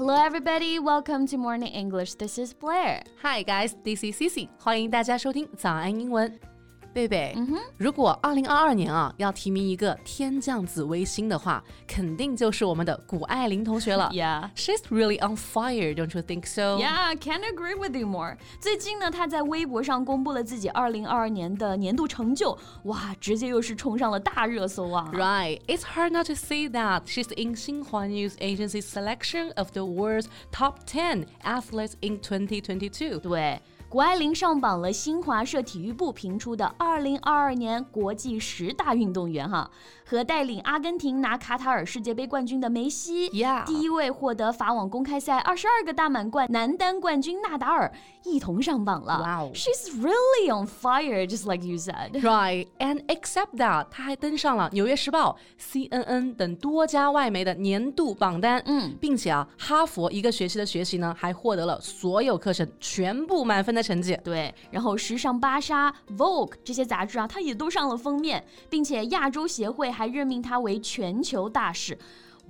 Hello, everybody. Welcome to Morning English. This is Blair. Hi guys, this is Cici，欢迎大家收听早安英文。 贝贝，嗯哼，如果二零二二年啊要提名一个天降紫微星的话，肯定就是我们的谷爱凌同学了。Yeah, she's really on fire, don't you think so? Yeah, can't agree with you more. 最近呢，她在微博上公布了自己二零二二年的年度成就，哇，直接又是冲上了大热搜啊！Right, it's hard not to see that she's in Xinhua News Agency's selection of the world's top ten athletes in 2022. 对。谷爱凌上榜了新华社体育部评出的二零二二年国际十大运动员哈，和带领阿根廷拿卡塔尔世界杯冠军的梅西，Yeah，第一位获得法网公开赛二十二个大满贯男单冠军纳达尔一同上榜了。Wow, she's really on fire, just like you said. Right, and except that，她还登上了《纽约时报》、CNN 等多家外媒的年度榜单。嗯，并且啊，哈佛一个学期的学习呢，还获得了所有课程全部满分的。成绩对，然后时尚芭莎、Vogue 这些杂志啊，他也都上了封面，并且亚洲协会还任命他为全球大使。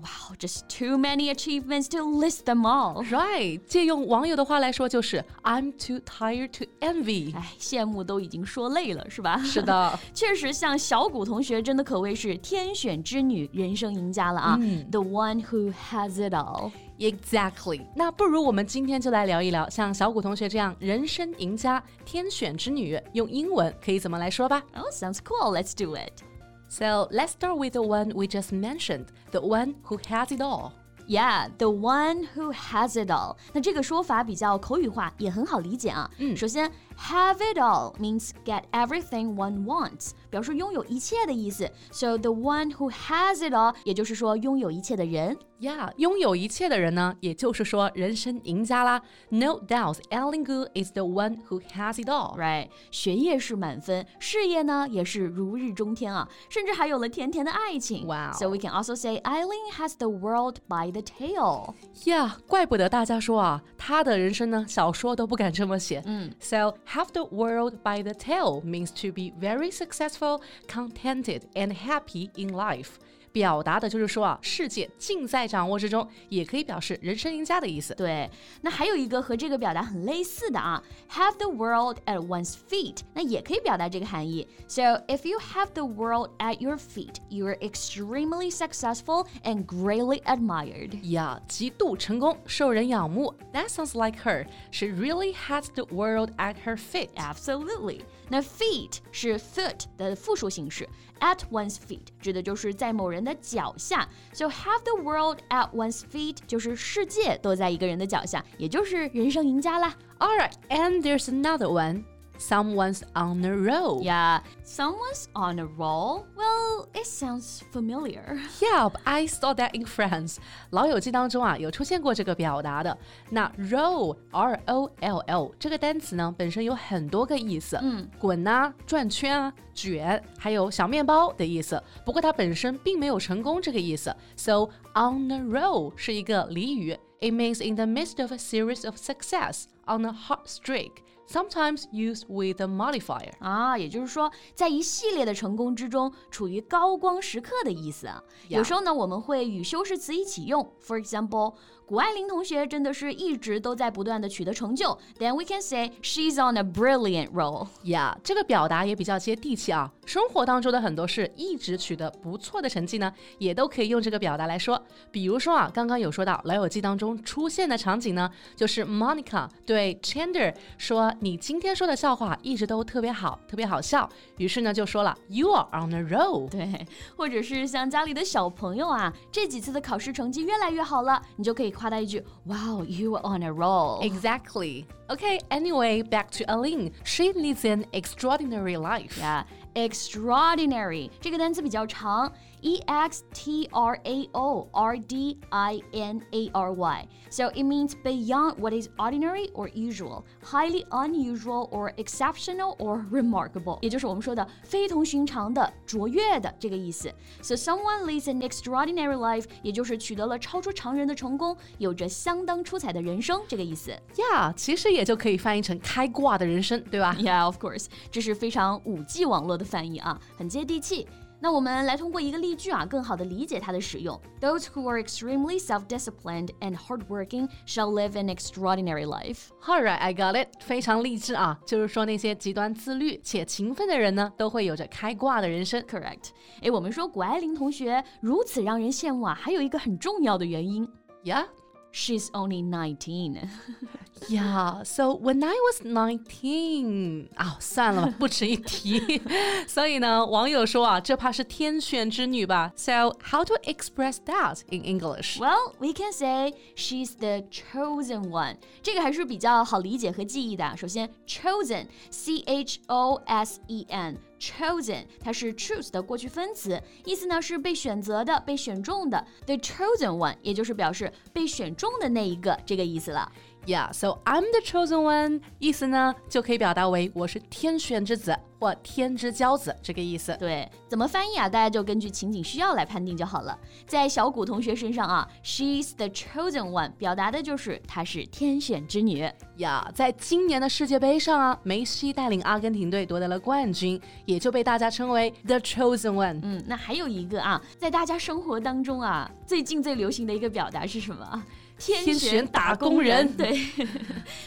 Wow, just too many achievements to list them all. Right，借用网友的话来说，就是 I'm too tired to envy。哎，羡慕都已经说累了，是吧？是的，确实，像小谷同学真的可谓是天选之女，人生赢家了啊。嗯、The one who has it all. Exactly。那不如我们今天就来聊一聊，像小谷同学这样人生赢家、天选之女，用英文可以怎么来说吧？Oh, sounds cool. Let's do it. So let's start with the one we just mentioned, the one who has it all. Yeah, the one who has it all. 那这个说法比较口语化，也很好理解啊。嗯，首先，have it all means get everything one wants， 表示拥有一切的意思。So the one who has it all，也就是说拥有一切的人。Yeah，拥有一切的人呢，也就是说人生赢家啦。No doubt, Ellen Gu is the one who has it all. Right，学业是满分，事业呢也是如日中天啊，甚至还有了甜甜的爱情。Wow. So we can also say Eileen has the world by the tail. Yeah，怪不得大家说啊，她的人生呢，小说都不敢这么写。嗯，So have the world by the tail means to be very successful, contented, and happy in life. 表达的就是说啊，世界尽在掌握之中，也可以表示人生赢家的意思。对，那还有一个和这个表达很类似的啊，have the world at one's feet，那也可以表达这个含义。So if you have the world at your feet, you are extremely successful and greatly admired. 呀，极度成功，受人仰慕。That sounds like her. She really has the world at her feet. Absolutely. 那 feet 是 foot 的复数形式，at one's feet 指的就是在某人 的脚下。So have the world at one's feet 就是世界都在一个人的脚下，也就是人生赢家啦。All right, and there's another one. Someone's on a roll. Yeah, someone's on a roll. Well, it sounds familiar. Yeah, I saw that in Friends. 老友记当中啊，有出现过这个表达的。那 roll, R O L L 这个单词呢，本身有很多个意思，嗯，滚啊、转圈啊、卷，还有小面包的意思。不过它本身并没有成功这个意思。So on a roll 是一个俚语。It means in the midst of a series of success on a hot streak Sometimes used with a modifier. 啊，也就是说，在一系列的成功之中，处于高光时刻的意思啊。有时候呢，我们会与修饰词一起用。For example，谷爱凌同学真的是一直都在不断的取得成就。Then we can say she's on a brilliant roll. Yeah，这个表达也比较接地气啊。生活当中的很多事一直取得不错的成绩呢，也都可以用这个表达来说。比如说啊，刚刚有说到《老友记》当中出现的场景呢，就是 Monica 对 Chandler 说：“你今天说的笑话一直都特别好，特别好笑。于是呢，就说了 You are on a roll。对，或者是像家里的小朋友啊，这几次的考试成绩越来越好了，你就可以夸他一句 Wow, you are on a roll。Exactly. Okay. Anyway, back to Eileen. She leads an extraordinary life. Yeah Extraordinary 这个单词比较长，E X T R A O R D I N A R Y. So it means beyond what is ordinary or usual, highly unusual or exceptional or remarkable. 也就是我们说的非同寻常的、卓越的这个意思。So someone lives an extraordinary life，也就是取得了超出常人的成功，有着相当出彩的人生这个意思。 Yeah，其实也就可以翻译成开挂的人生，对吧？ Yeah, of course，这是非常五 G 网络 的翻译啊，很接地气。 那我们来通过一个例句啊，更好的理解它的使用。Those who are extremely self-disciplined and hardworking shall live an extraordinary life. Alright, I got it，非常励志啊！就是说那些极端自律且勤奋的人呢，都会有着开挂的人生。Correct。诶，我们说谷爱凌同学如此让人羡慕啊，还有一个很重要的原因。Yeah. She's only nineteen. Yeah, so when I was nineteen，啊、哦，算了吧，不值一提。所以呢，网友说啊，这怕是天选之女吧？So how to express that in English? Well, we can say she's the chosen one. 这个还是比较好理解和记忆的。首先，chosen，c h o s e n。 chosen，它是 choose 的过去分词，意思呢是被选择的、被选中的。The chosen one，也就是表示被选中的那一个，这个意思了。Yeah, so I'm the chosen one，意思呢就可以表达为我是天选之子或天之骄子这个意思。对，怎么翻译啊？大家就根据情景需要来判定就好了。在小谷同学身上啊，She's the chosen one，表达的就是她是天选之女。呀，在今年的世界杯上啊，梅西带领阿根廷队夺得了冠军，也就被大家称为 the chosen one。嗯，那还有一个啊，在大家生活当中啊，最近最流行的一个表达是什么？天选打工人，对，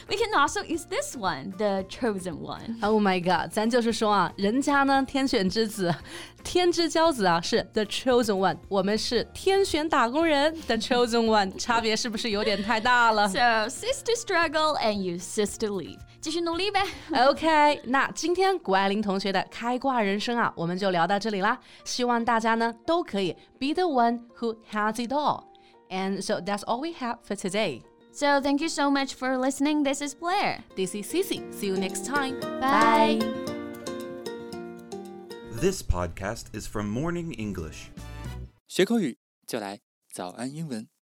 We can also use this one, the chosen one. Oh my god，咱就是说啊，人家呢天选之子，天之骄子啊是 the chosen one，我们是天选打工人 the chosen one，差别是不是有点太大了？So cease to struggle and you cease to live，继续努力呗。OK，那今天谷爱凌同学的开挂人生啊，我们就聊到这里啦。希望大家呢都可以 be the one who has it all。 and so that's all we have for today. So thank you so much for listening. This is Blair. This is Cici. See you next time. Bye. This podcast is from Morning English. 学口语就来早安英文。